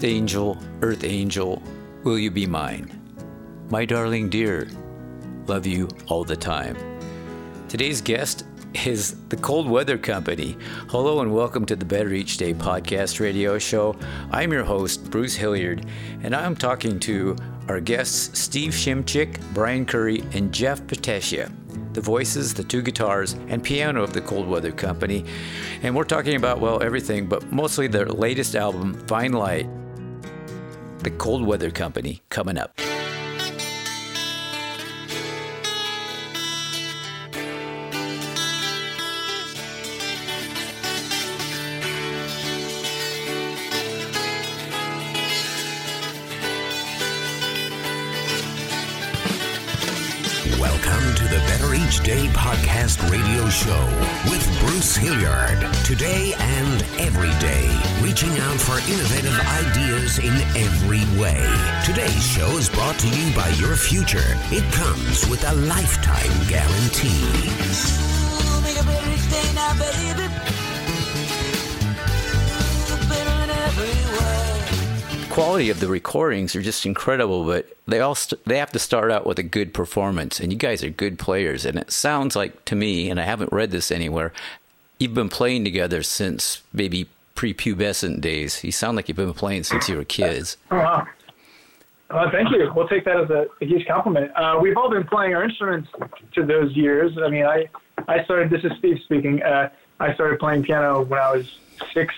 Earth Angel, Earth Angel, will you be mine? My darling dear, love you all the time. Today's guest is the Cold Weather Company. Hello and welcome to the Better Each Day podcast radio show. I'm your host, Bruce Hilliard, and I'm talking to our guests, Steve Shimchick, Brian Curry, and Jeff Petesia the voices, the two guitars, and piano of the Cold Weather Company. And we're talking about, well, everything, but mostly their latest album, Fine Light, the Cold Weather Company, coming up. Day podcast radio show with Bruce Hilliard. Today and every day, reaching out for innovative ideas in every way. Today's show is brought to you by your future. It comes with a lifetime guarantee. Quality of the recordings are just incredible, but they all st- they have to start out with a good performance, and you guys are good players. And it sounds like to me, and I haven't read this anywhere, you've been playing together since maybe prepubescent days. You sound like you've been playing since you were kids. Oh. Uh, thank you. We'll take that as a, a huge compliment. Uh, we've all been playing our instruments to those years. I mean, I, I started, this is Steve speaking, uh, I started playing piano when I was six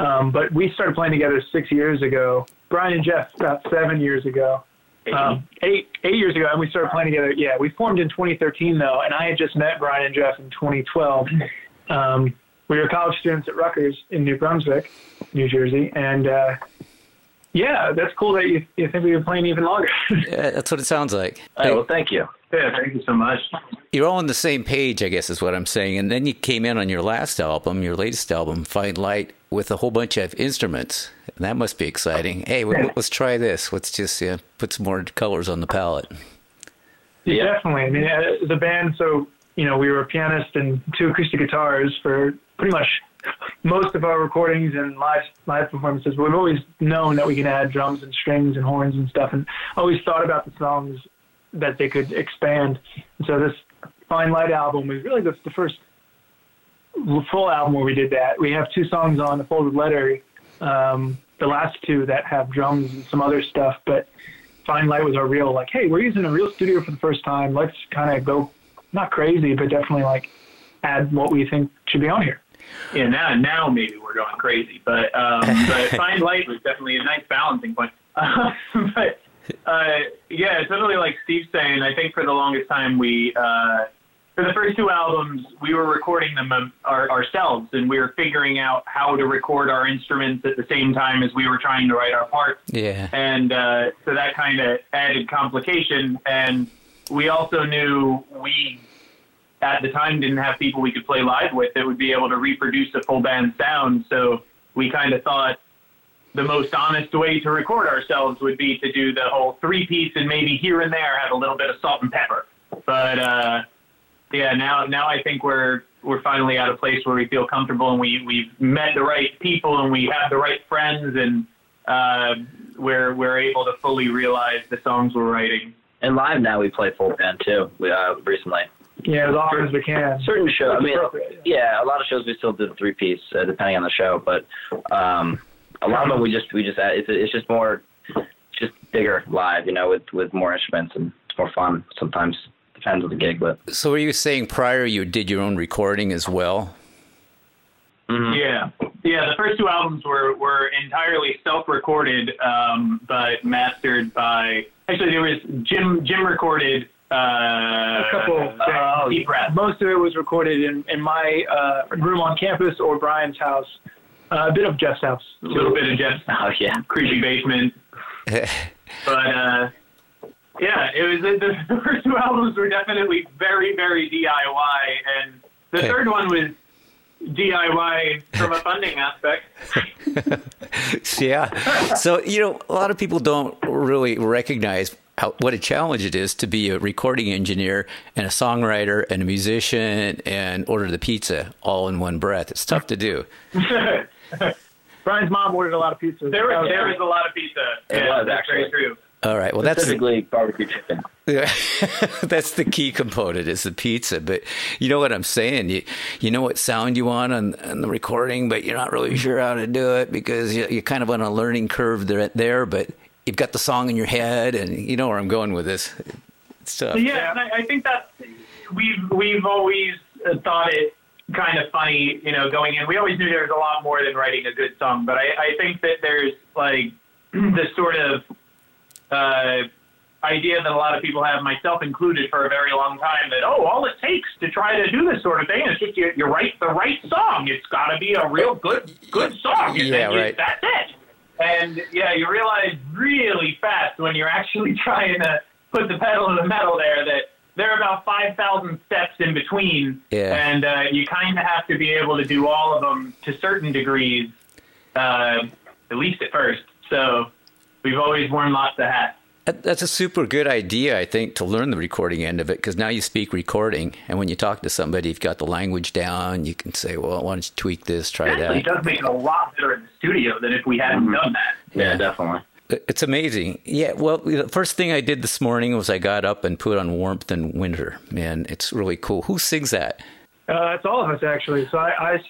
um, but we started playing together six years ago. Brian and Jeff about seven years ago. Um, eight eight years ago, and we started playing together. Yeah, we formed in 2013 though, and I had just met Brian and Jeff in 2012. Um, we were college students at Rutgers in New Brunswick, New Jersey, and uh, yeah, that's cool that you, you think we've been playing even longer. yeah, that's what it sounds like. Hey, well, thank you. Yeah, thank you so much. You're all on the same page, I guess, is what I'm saying. And then you came in on your last album, your latest album, Fine Light, with a whole bunch of instruments. And that must be exciting. Hey, let's try this. Let's just uh, put some more colors on the palette. Yeah, definitely. I mean, uh, the band, so, you know, we were a pianist and two acoustic guitars for pretty much most of our recordings and live live performances. We've always known that we can add drums and strings and horns and stuff, and always thought about the songs that they could expand. And so this Fine Light album was really the, the first full album where we did that. We have two songs on the Folded Letter, um, the last two that have drums and some other stuff, but Fine Light was our real like, hey, we're using a real studio for the first time. Let's kind of go not crazy, but definitely like add what we think should be on here. Yeah, now now maybe we're going crazy, but um, but Fine Light was definitely a nice balancing point. Uh, but uh, yeah, totally like Steve's saying. I think for the longest time we, uh, for the first two albums, we were recording them um, our, ourselves, and we were figuring out how to record our instruments at the same time as we were trying to write our parts. Yeah. And uh, so that kind of added complication, and we also knew we at the time didn't have people we could play live with that would be able to reproduce a full band sound. So we kind of thought the most honest way to record ourselves would be to do the whole three piece and maybe here and there have a little bit of salt and pepper. But uh, yeah, now now I think we're we're finally at a place where we feel comfortable and we we've met the right people and we have the right friends and uh, we're we're able to fully realize the songs we're writing. And live now we play full band too. We uh, recently. Yeah, as often as we can. Certain shows. I mean, yeah, a lot of shows we still do the three piece uh, depending on the show, but um, a lot of them we just we just it's it's just more just bigger live, you know, with with more instruments and it's more fun sometimes. Depends on the gig, but. So, were you saying prior you did your own recording as well? Mm-hmm. Yeah, yeah. The first two albums were were entirely self-recorded, um, but mastered by. Actually, there was Jim. Jim recorded uh, a couple. Uh, deep breath. Most of it was recorded in in my uh, room on campus or Brian's house. Uh, a bit of Jeff's house. A little bit of Jeff's. Oh yeah, creepy basement. but uh, yeah, it was the, the first two albums were definitely very very DIY, and the third one was DIY from a funding aspect. yeah. So, you know, a lot of people don't really recognize how, what a challenge it is to be a recording engineer and a songwriter and a musician and order the pizza all in one breath. It's tough to do. Brian's mom ordered a lot of pizza. There was there was a lot of pizza. It yeah, was, that's very actually. true. All right. Well, that's the, barbecue chicken. that's the key component is the pizza. But you know what I'm saying? You you know what sound you want on, on the recording, but you're not really sure how to do it because you, you're kind of on a learning curve there. there But you've got the song in your head, and you know where I'm going with this. It's tough. Yeah, and I, I think that we've we've always uh, thought it kind of funny, you know, going in. We always knew there was a lot more than writing a good song, but I, I think that there's like this sort of uh, idea that a lot of people have, myself included, for a very long time, that oh, all it takes to try to do this sort of thing is just you, you write the right song. It's got to be a real good good song, and Yeah, then you, right. that's it. And yeah, you realize really fast when you're actually trying to put the pedal to the metal there that there are about 5,000 steps in between. Yeah. And uh, you kind of have to be able to do all of them to certain degrees, uh, at least at first. So we've always worn lots of hats. That's a super good idea, I think, to learn the recording end of it because now you speak recording, and when you talk to somebody, you've got the language down. You can say, "Well, why don't you tweak this, try Actually, it that." does make it a lot better in the studio than if we hadn't done that. Yeah, definitely. It's amazing. Yeah. Well, the first thing I did this morning was I got up and put on "Warmth and Winter," and it's really cool. Who sings that? Uh, it's all of us actually. So I, I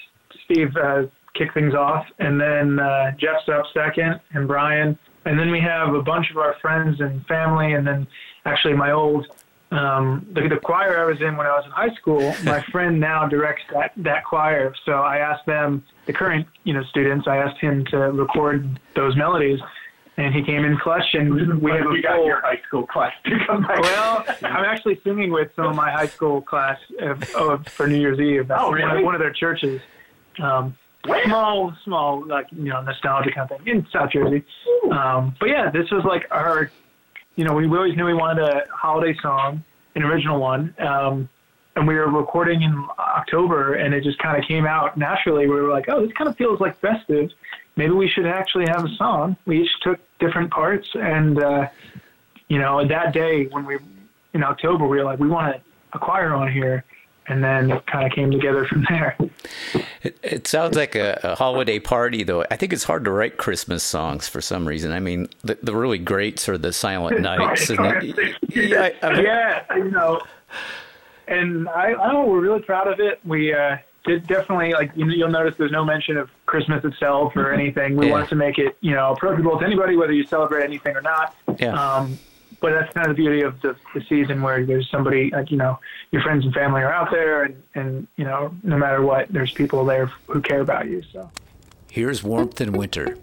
Steve, uh, kick things off, and then uh, Jeff's up second, and Brian, and then we have a bunch of our friends and family, and then actually my old um, the, the choir I was in when I was in high school. My friend now directs that that choir, so I asked them, the current you know students, I asked him to record those melodies, and he came in clutch, and we have a you got full. your high school class to come back. Well, I'm actually singing with some of my high school class of, of, for New Year's Eve. at Oh, one, really? of, one of their churches. Um, small, small, like you know, nostalgia kind of thing in South Jersey. Um, but yeah, this was like our, you know, we, we always knew we wanted a holiday song, an original one. Um, and we were recording in October, and it just kind of came out naturally. We were like, "Oh, this kind of feels like festive. Maybe we should actually have a song." We each took different parts, and uh, you know, that day when we in October, we were like, "We want a choir on here," and then it kind of came together from there. It, it sounds like a, a holiday party, though. I think it's hard to write Christmas songs for some reason. I mean, the, the really greats are the Silent Nights. and the, yeah, I- I mean, yeah, you know, and I, I don't know, we're really proud of it. We uh, did definitely like you, you'll notice there's no mention of Christmas itself or anything. We Yeah. wanted to make it you know approachable to anybody, whether you celebrate anything or not. Yeah. Um, but that's kind of the beauty of the, the season where there's somebody like you know your friends and family are out there, and and you know no matter what, there's people there who care about you. So. Here's Warmth in Winter.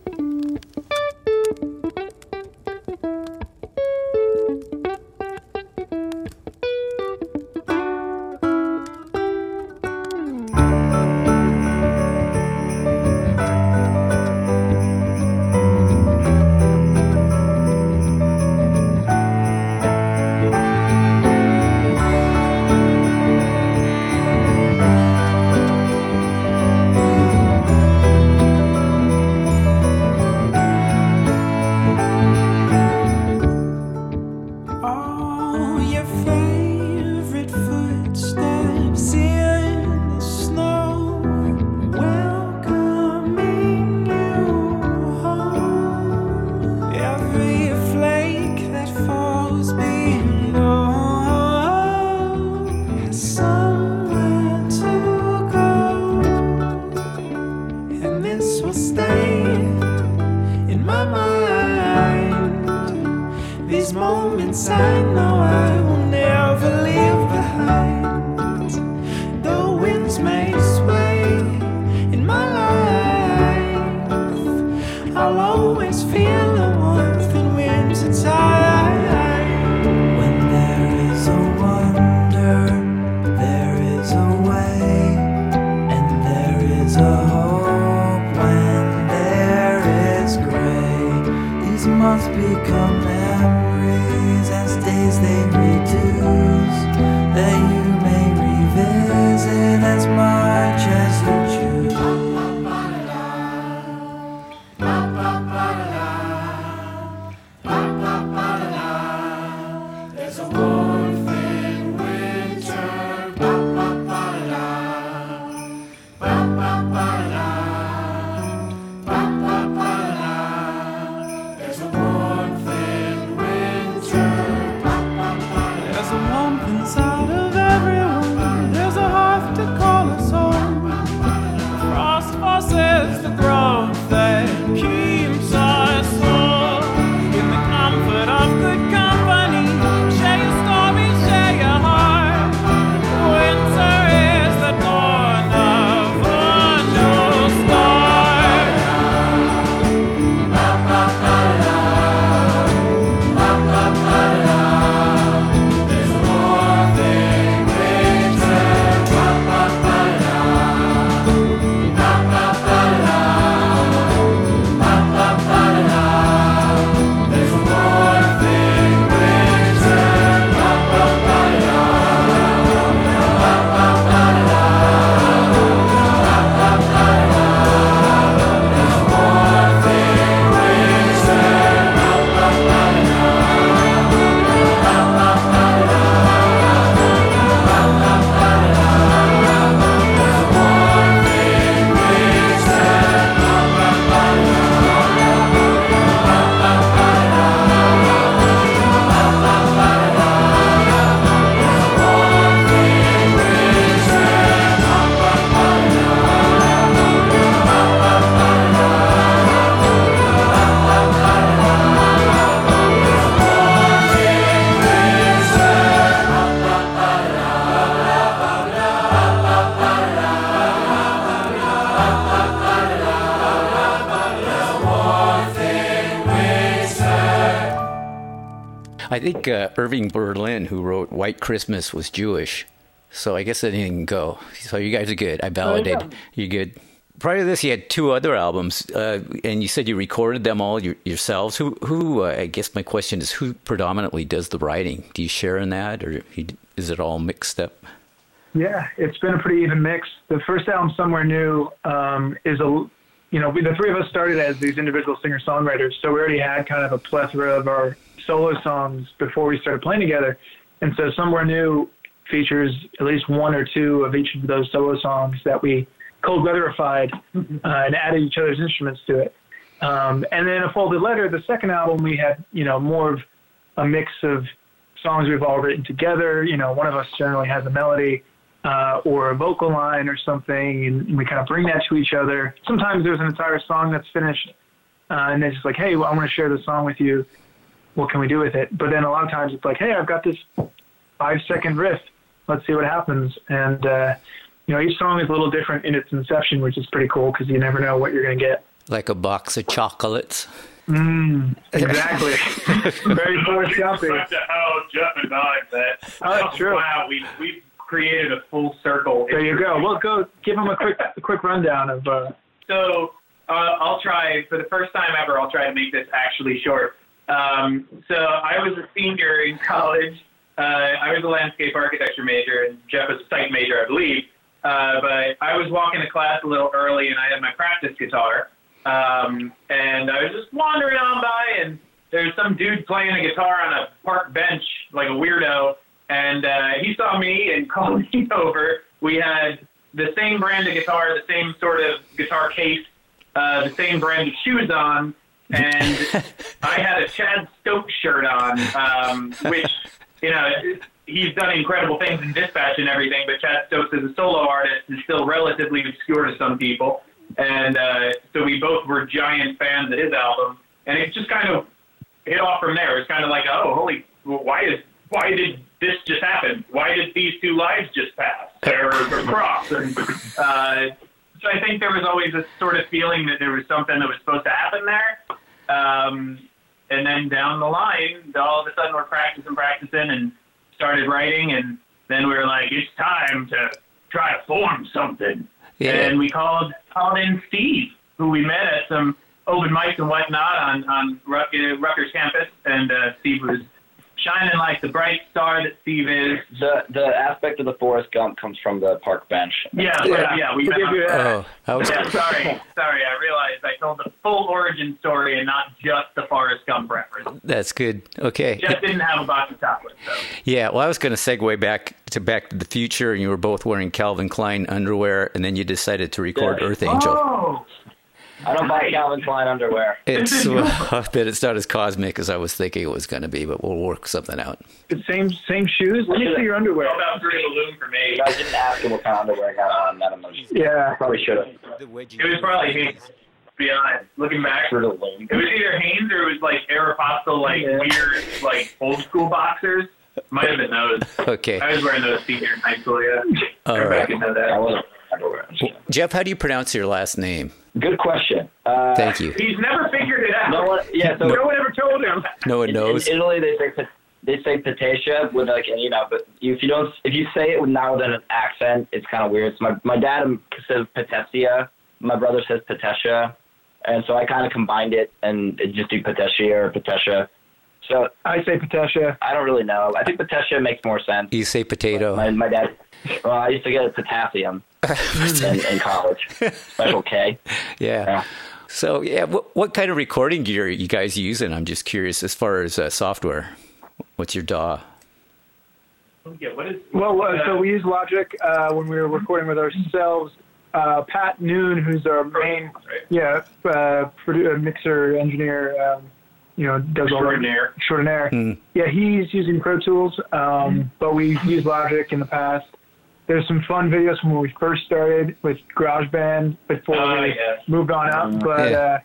I think uh, Irving Berlin, who wrote White Christmas, was Jewish. So I guess anything can go. So you guys are good. I validated. You're good. Prior to this, you had two other albums, uh, and you said you recorded them all your, yourselves. Who, who? Uh, I guess my question is, who predominantly does the writing? Do you share in that, or you, is it all mixed up? Yeah, it's been a pretty even mix. The first album, Somewhere New, um, is a, you know, we, the three of us started as these individual singer songwriters, so we already had kind of a plethora of our solo songs before we started playing together. And so Somewhere New features at least one or two of each of those solo songs that we cold weatherified uh, and added each other's instruments to it. Um, and then a folded letter, the second album, we had you know more of a mix of songs we've all written together. You know, one of us generally has a melody uh, or a vocal line or something, and we kind of bring that to each other. Sometimes there's an entire song that's finished, uh, and it's just like, hey, well, I want to share this song with you. What can we do with it? But then a lot of times it's like, hey, I've got this five second riff. Let's see what happens. And uh, you know, each song is a little different in its inception, which is pretty cool because you never know what you're going to get. Like a box of chocolates. Mm, exactly. Very Forrest Gumpy. Back to how Jeff and I met. Oh, that's true. Wow, we we created a full circle. There you go. Well, go give them a quick a quick rundown of. Uh, So uh, I'll try for the first time ever. I'll try to make this actually short. Um, so I was a senior in college. Uh, I was a landscape architecture major, and Jeff was a site major, I believe. Uh, but I was walking to class a little early, and I had my practice guitar. Um, and I was just wandering on by, and there's some dude playing a guitar on a park bench like a weirdo. And uh, he saw me and called me over. We had the same brand of guitar, the same sort of guitar case, uh, the same brand of shoes on, and I had a Chad Stokes shirt on, um, which you know he's done incredible things in Dispatch and everything, but Chad Stokes as a solo artist is still relatively obscure to some people, and uh, so we both were giant fans of his album, and it just kind of hit off from there. It's kind of like, oh, holy, why is why did this just happen? Why did these two lives just pass or, or cross? And uh, so I think there was always this sort of feeling that there was something that was supposed to happen there. Um, and then down the line, all of a sudden we're practicing, practicing, and started writing, and then we were like, it's time to try to form something. Yeah. And we called called in Steve, who we met at some open mics and whatnot on on uh, Rutgers campus, and uh, Steve was shining like the bright star that Steve is. The the aspect of the Forrest Gump comes from the park bench. Yeah, yeah, yeah we met We'll give you on- that. Oh, I was. Yeah, sorry, sorry. I realized I told the full origin story and not just the Forrest Gump reference. That's good. Okay. Just didn't have a box of chocolates, so. Yeah, well, I was going to segue back to Back to the Future, and you were both wearing Calvin Klein underwear, and then you decided to record Yeah. Earth Angel. Oh, I don't buy Calvin Klein underwear. It's well, that it's not as cosmic as I was thinking it was going to be, but we'll work something out. the same same shoes. Let me see your underwear. about three balloon for me. I didn't ask him what kind of underwear I got on. That I'm Yeah. probably should have. It was probably Hanes. To be honest, looking back, Fruit of the Loom. it was either Hanes or it was like Aeropostale, like Yeah. weird, like old school boxers. Might have been those. Okay. I was wearing those senior in high school. Yeah. All Everybody right. know that. I wasn't. Jeff, how do you pronounce your last name? Good question. Uh, Thank you. He's never figured it out. No one. Yeah. So No one ever told him. No one in, knows. in Italy, they say pa- they say Patecia with like, you know, but if you don't, if you say it with now with an accent, it's kind of weird. So my my dad says Patecia, my brother says Patecia, and so I kind of combined it and just do Patecia or Patecia. So I say Patecia. I don't really know. I think Patecia makes more sense. You say potato. My my dad. Well, I used to get potassium in, in college. Special K. Yeah. Yeah. So, yeah, what, what kind of recording gear are you guys using? I'm just curious as far as uh, software. What's your DAW? Yeah, what is? Well, uh, so we use Logic uh, when we were recording with ourselves. Uh, Pat Noon, who's our main, yeah, uh, produ- uh, mixer engineer, um, you know, does all the Extraordinaire. extraordinaire. Hmm. Yeah, he's using Pro Tools, um, but we've used Logic in the past. There's some fun videos from when we first started with GarageBand before Oh, we yeah. moved on out. But Yeah. uh,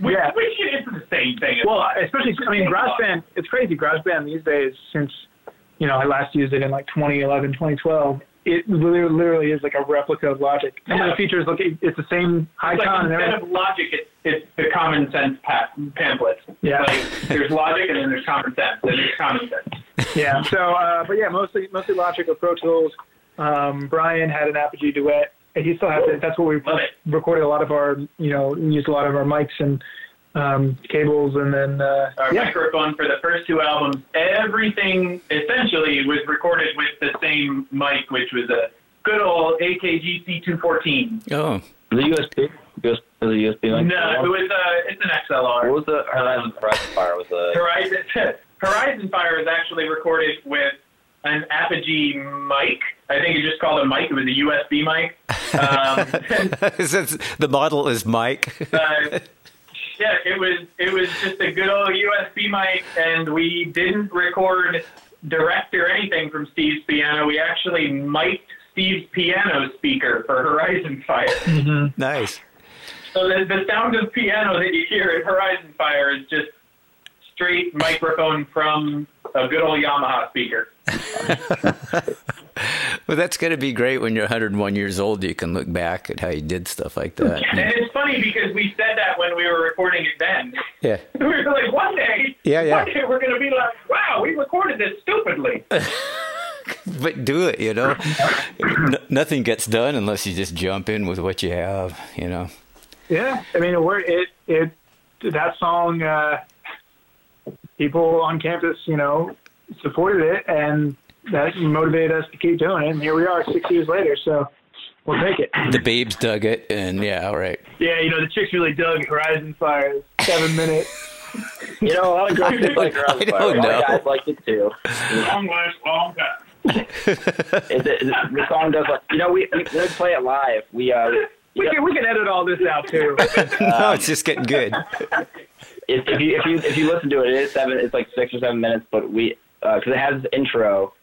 Which, Yeah. which is the same thing. well, mine. especially I mean, GarageBand. It's crazy. GarageBand these days, since you know I last used it in like 2011, 2012. It literally, literally is like a replica of Logic. Some of the features look, it's the same It's like icon and instead of logic, it's, it's the common sense pa- pamphlet. Yeah. Like, there's logic and then there's common sense. And there's common sense. Yeah. So, uh, but yeah, mostly mostly Logic with Pro Tools. Um, Brian had an Apogee duet, and he still has it. That's what we Love recorded a lot of our, you know, used a lot of our mics and um, cables, and then uh, Our yeah, microphone for the first two albums, everything essentially was recorded with the same mic, which was a good old AKG C214. Oh, The USB. US, the USB mic. No, it was uh, it's an XLR. What XLR. was the Horizon Horizon Fire? Was the Horizon Horizon Fire is actually recorded with an Apogee mic. I think it just called a mic. It was a USB mic. Um, Since the model is Mike. uh, yeah, it was it was just a good old USB mic, and we didn't record direct or anything from Steve's piano. We actually mic'd Steve's piano speaker for Horizon Fire. Mm-hmm. nice. So the, the sound of piano that you hear at Horizon Fire is just straight microphone from a good old Yamaha speaker. Well, that's going to be great when you're 101 years old. You can look back at how you did stuff like that. And it's funny because we said that when we were recording it then. Yeah. We were like, one day, Yeah, yeah. one day we're going to be like, wow, we recorded this stupidly. But do it, you know. N- nothing gets done unless you just jump in with what you have, you know. yeah. I mean, we're, it it that song. Uh, people on campus, you know, supported it, and that motivated us to keep doing it. And here we are, six years later. So we'll take it. The babes dug it, and yeah, all right. Yeah, you know, the chicks really dug Horizon Fire. Seven minutes. You know, a lot of girls did like Horizon I Fire. don't A lot know. of guys liked it too. Long last, long time. It, it, the song does like you know we we, we play it live. We uh We can we can edit all this out too. no, it's just getting good. if, if you if you if you listen to it, it is seven. It's like six or seven minutes, but we because it has this intro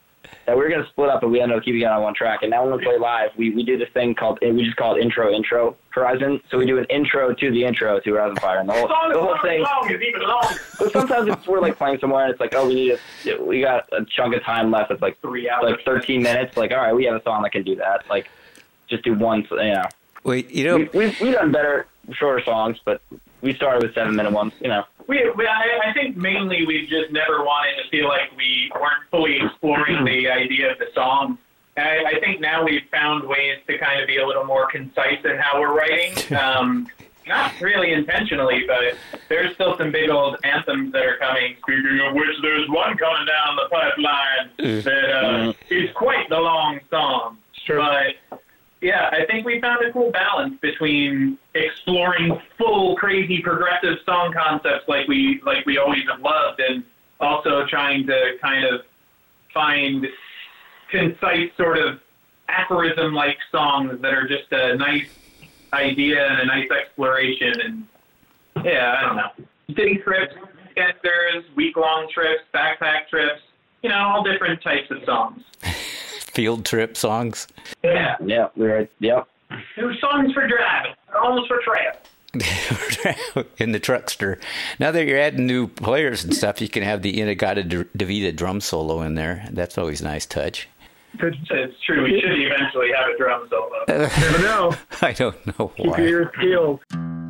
that we were gonna split up, but we ended up keeping it on one track. And now when we play live, we we do this thing called we just call it intro intro Horizon. So we do an intro to the intro to Horizon Fire, and the whole the whole thing. is longer. But sometimes if we're like playing somewhere and it's like, oh, we need a, we got a chunk of time left. It's like Three hours. like 13 minutes. Like, all right, we have a song that can do that. Like, just do one. You know, Wait, you know, we, we've we've done better, shorter songs, but we started with seven minute ones. You know, We, we I, I think mainly we've just never wanted to feel like we weren't fully exploring the idea of the song. I, I think now we've found ways to kind of be a little more concise in how we're writing. Um, not really intentionally, but there's still some big old anthems that are coming. Speaking of which, there's one coming down the pipeline that uh, is quite the long song. Sure. But yeah, I think we found a cool balance between exploring full crazy progressive song concepts like we like we always have loved and also trying to kind of find concise sort of aphorism like songs that are just a nice idea and a nice exploration and yeah, I don't know. City trips, weekenders, week long trips, backpack trips, you know, all different types of songs. Field trip songs. Yeah. yeah, we were yep. There were songs for driving, almost for trail. in the truckster. Now that you're adding new players and stuff, you can have the Inagata Davida drum solo in there. That's always a nice touch. It's true. We should eventually have a drum solo. Never know. I don't know why. Keep your why. ears peeled.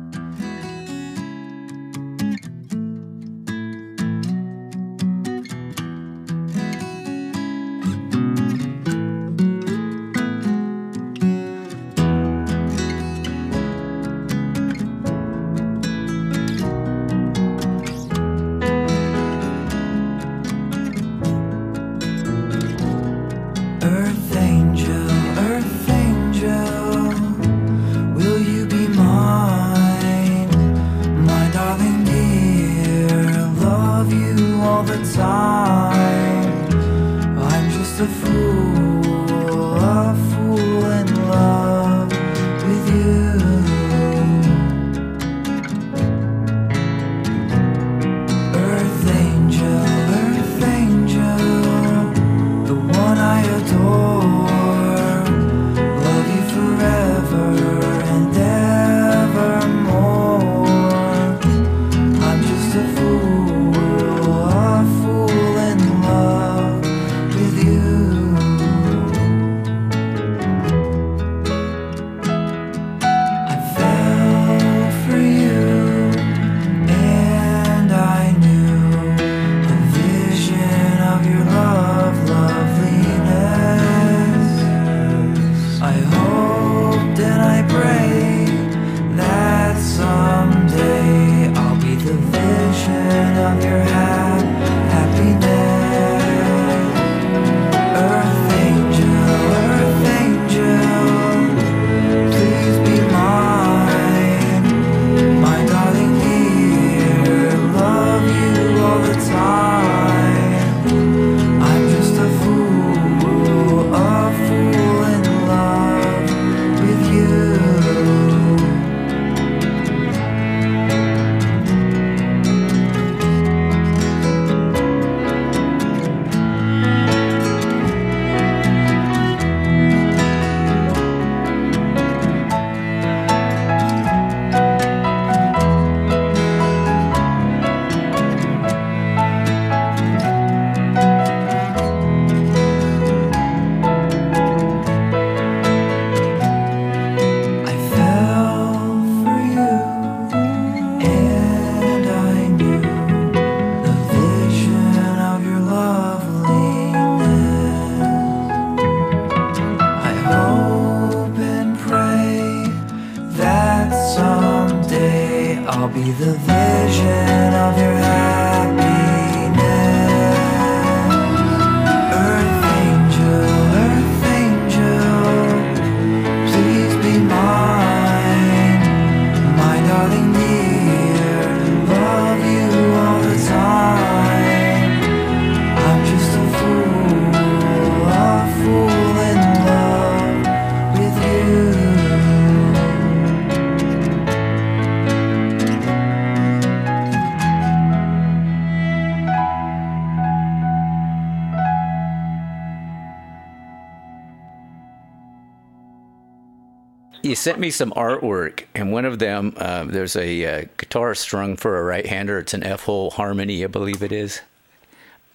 Sent me some artwork, and one of them, uh, there's a uh, guitar strung for a right-hander. It's an F-hole harmony, I believe it is.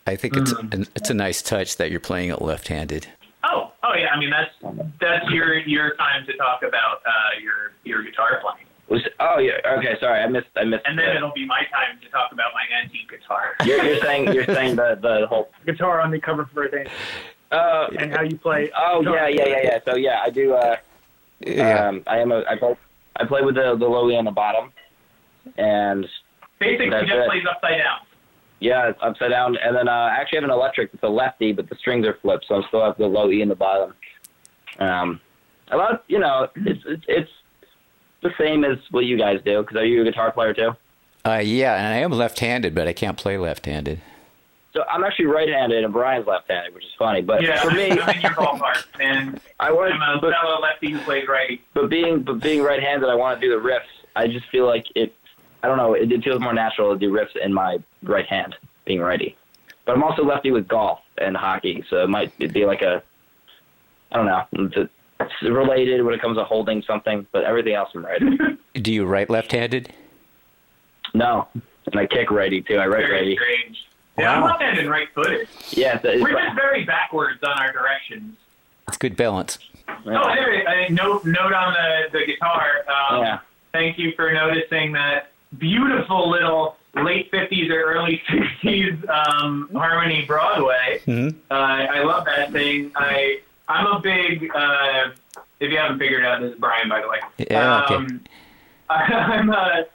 I think it's Mm-hmm. it's a nice touch that you're playing it left-handed. Oh, oh yeah. I mean, that's that's your your time to talk about uh, your your guitar playing, Was, oh yeah. Okay. Sorry, I missed. I missed. and then the- it'll be my time to talk about my antique guitar. you're, you're saying you're saying the the whole. Guitar on the cover for Birthday Uh, and how you play. oh yeah yeah yeah yeah. So yeah, I do. Uh, Yeah. Um, I am a. I play. I play with the the low E on the bottom, and Basically, That's just it. plays upside down. yeah, it's upside down. And then uh, I actually have an electric. It's a lefty, but the strings are flipped, so I still have the low E in the bottom. Um, a lot. You know, it's it's, it's the same as what you guys do. Because are you a guitar player too? Uh, yeah, and I am left-handed, but I can't play left-handed. So I'm actually right-handed, and Brian's left-handed, which is funny. But Yeah, for me, I'm in your ballpark, and I want. I'm a But, fellow lefty who plays righty. but being but being right-handed, I want to do the riffs. I just feel like it. I don't know. It, it feels more natural to do riffs in my right hand, being righty. But I'm also lefty with golf and hockey, so it might be like a. I don't know. It's, it's related when it comes to holding something, but everything else I'm righty. Do you write left-handed? no, and I kick righty too. I write Very righty. strange. Yeah, I'm Wow. left-handed and right-footed. Yeah, it's, it's, We're just very backwards on our directions. It's good balance. Oh, there, I note note on the the guitar. Um, yeah. Thank you for noticing that beautiful little late 50s or early 60s um, Harmony Broadway. Mhm. Uh, I love that thing. I I'm a big. Uh, if you haven't figured it out, this is Brian, by the way. Yeah, okay. Um, I'm a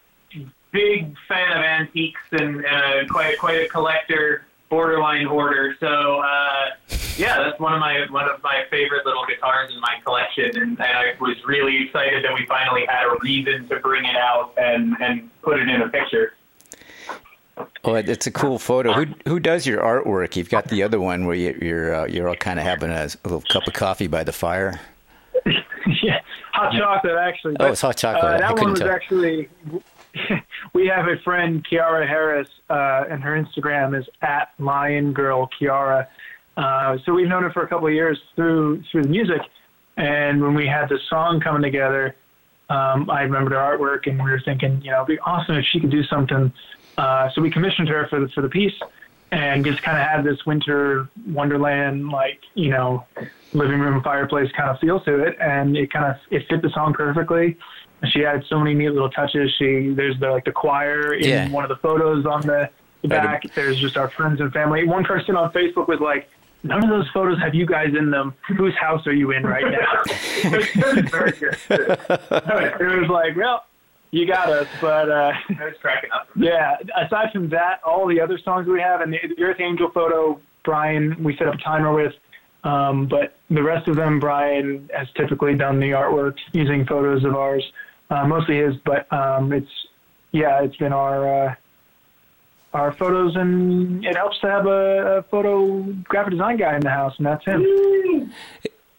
big fan of antiques and uh, quite quite a collector, borderline hoarder. So uh, yeah, that's one of my one of my favorite little guitars in my collection, and, and I was really excited that we finally had a reason to bring it out and and put it in a picture. Oh, it's a cool photo. Who who does your artwork? You've got the other one where you, you're uh, you're all kind of having a, a little cup of coffee by the fire. yeah, hot chocolate actually. Oh, it's hot chocolate. Uh, that one was tell. actually. we have a friend, Kiara Harris, uh, and her Instagram is at Lion Girl Kiara. Uh, so we've known her for a couple of years through through the music, and when we had the song coming together, um, I remembered her artwork, and we were thinking, you know, it'd be awesome if she could do something. Uh, so we commissioned her for the for the piece, and just kind of had this winter wonderland, like you know, living room fireplace kind of feel to it, and it kind of it fit the song perfectly. She added so many neat little touches. She there's the like the choir in Yeah. one of the photos on the the back, there's just our friends and family. One person on Facebook was like, "None of those photos have you guys in them. Whose house are you in right now?" Very good. it was like, well, you got us, but. uh I was cracking up. Yeah. Aside from that, all the other songs we have and the, the Earth Angel photo, Brian, we set up a timer with. Um, but the rest of them, Brian has typically done the artwork using photos of ours, uh, mostly his. But um, it's yeah, it's been our uh, our photos, and it helps to have a, a photo graphic design guy in the house, and that's him.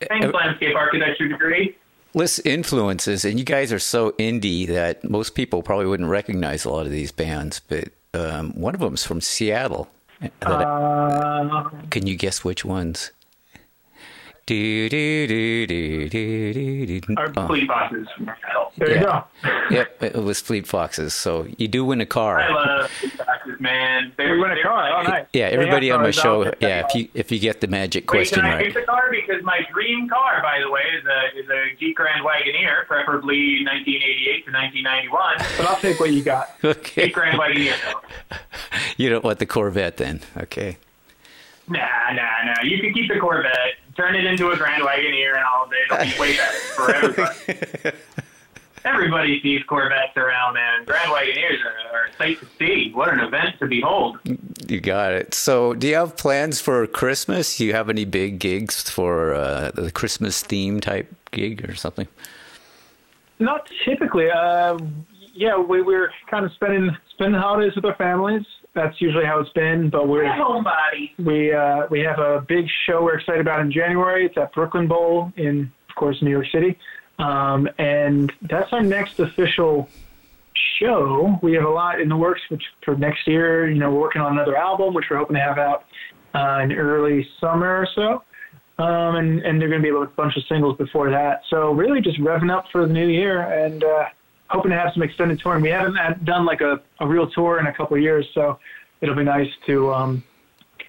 Thanks, landscape architecture degree. List influences, and you guys are so indie that most people probably wouldn't recognize a lot of these bands. But um, one of them's from Seattle. Uh, Can you guess which ones? Do, do, do, do, do, do. Our Oh, Fleet Foxes. there you Yeah. go. Yep, it was Fleet Foxes. So you do win a car. I love Fleet Foxes, man. They're, We win a car. Like- nice. Yeah, everybody They on my show. Yeah, if you if you get the magic Wait, question I right. pick the car? Because my dream car, by the way, is a is a Jeep Grand Wagoneer, preferably 1988 to 1991. But I'll take what you got. Okay, Jeep Grand Wagoneer, you don't want the Corvette then. Okay. Nah, nah, nah. You can keep the Corvette, turn it into a Grand Wagoneer, and all of it. It'll be way better for everybody. Everybody sees Corvettes around, man. Grand Wagoneers are, are a sight to see. What an event to behold. You got it. So, do you have plans for Christmas? Do you have any big gigs for uh, the Christmas theme type gig or something? Not typically. Uh, yeah, we, we're kind of spending spending holidays with our families. That's usually how it's been. But we're Homebody. we uh, we have a big show we're excited about in January. It's at Brooklyn Bowl in, of course, New York City, um, and that's our next official show. We have a lot in the works which, for next year. You know, we're working on another album, which we're hoping to have out uh, in early summer or so. Um, and, and they're going to be a bunch of singles before that. So really just revving up for the new year and uh, hoping to have some extended touring. We haven't had, done like a, a real tour in a couple of years, so it'll be nice to um,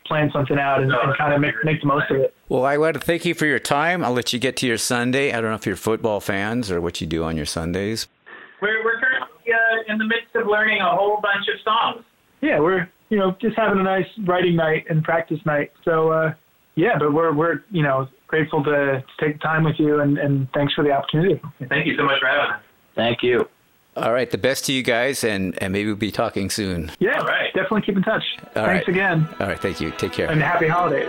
plan something out and, and kind of make, make the most of it. Well, I want to thank you for your time. I'll let you get to your Sunday. I don't know if you're football fans or what you do on your Sundays. We're, we're currently uh, in the midst of learning a whole bunch of songs. Yeah, we're you know just having a nice writing night and practice night. So uh, yeah, but we're we're you know grateful to, to take time with you and, and thanks for the opportunity. Thank you so much for having us. Thank you. All right, the best to you guys, and, and maybe we'll be talking soon. Yeah, All right. definitely keep in touch. All thanks right. again All right, thank you. Take care. and happy holidays.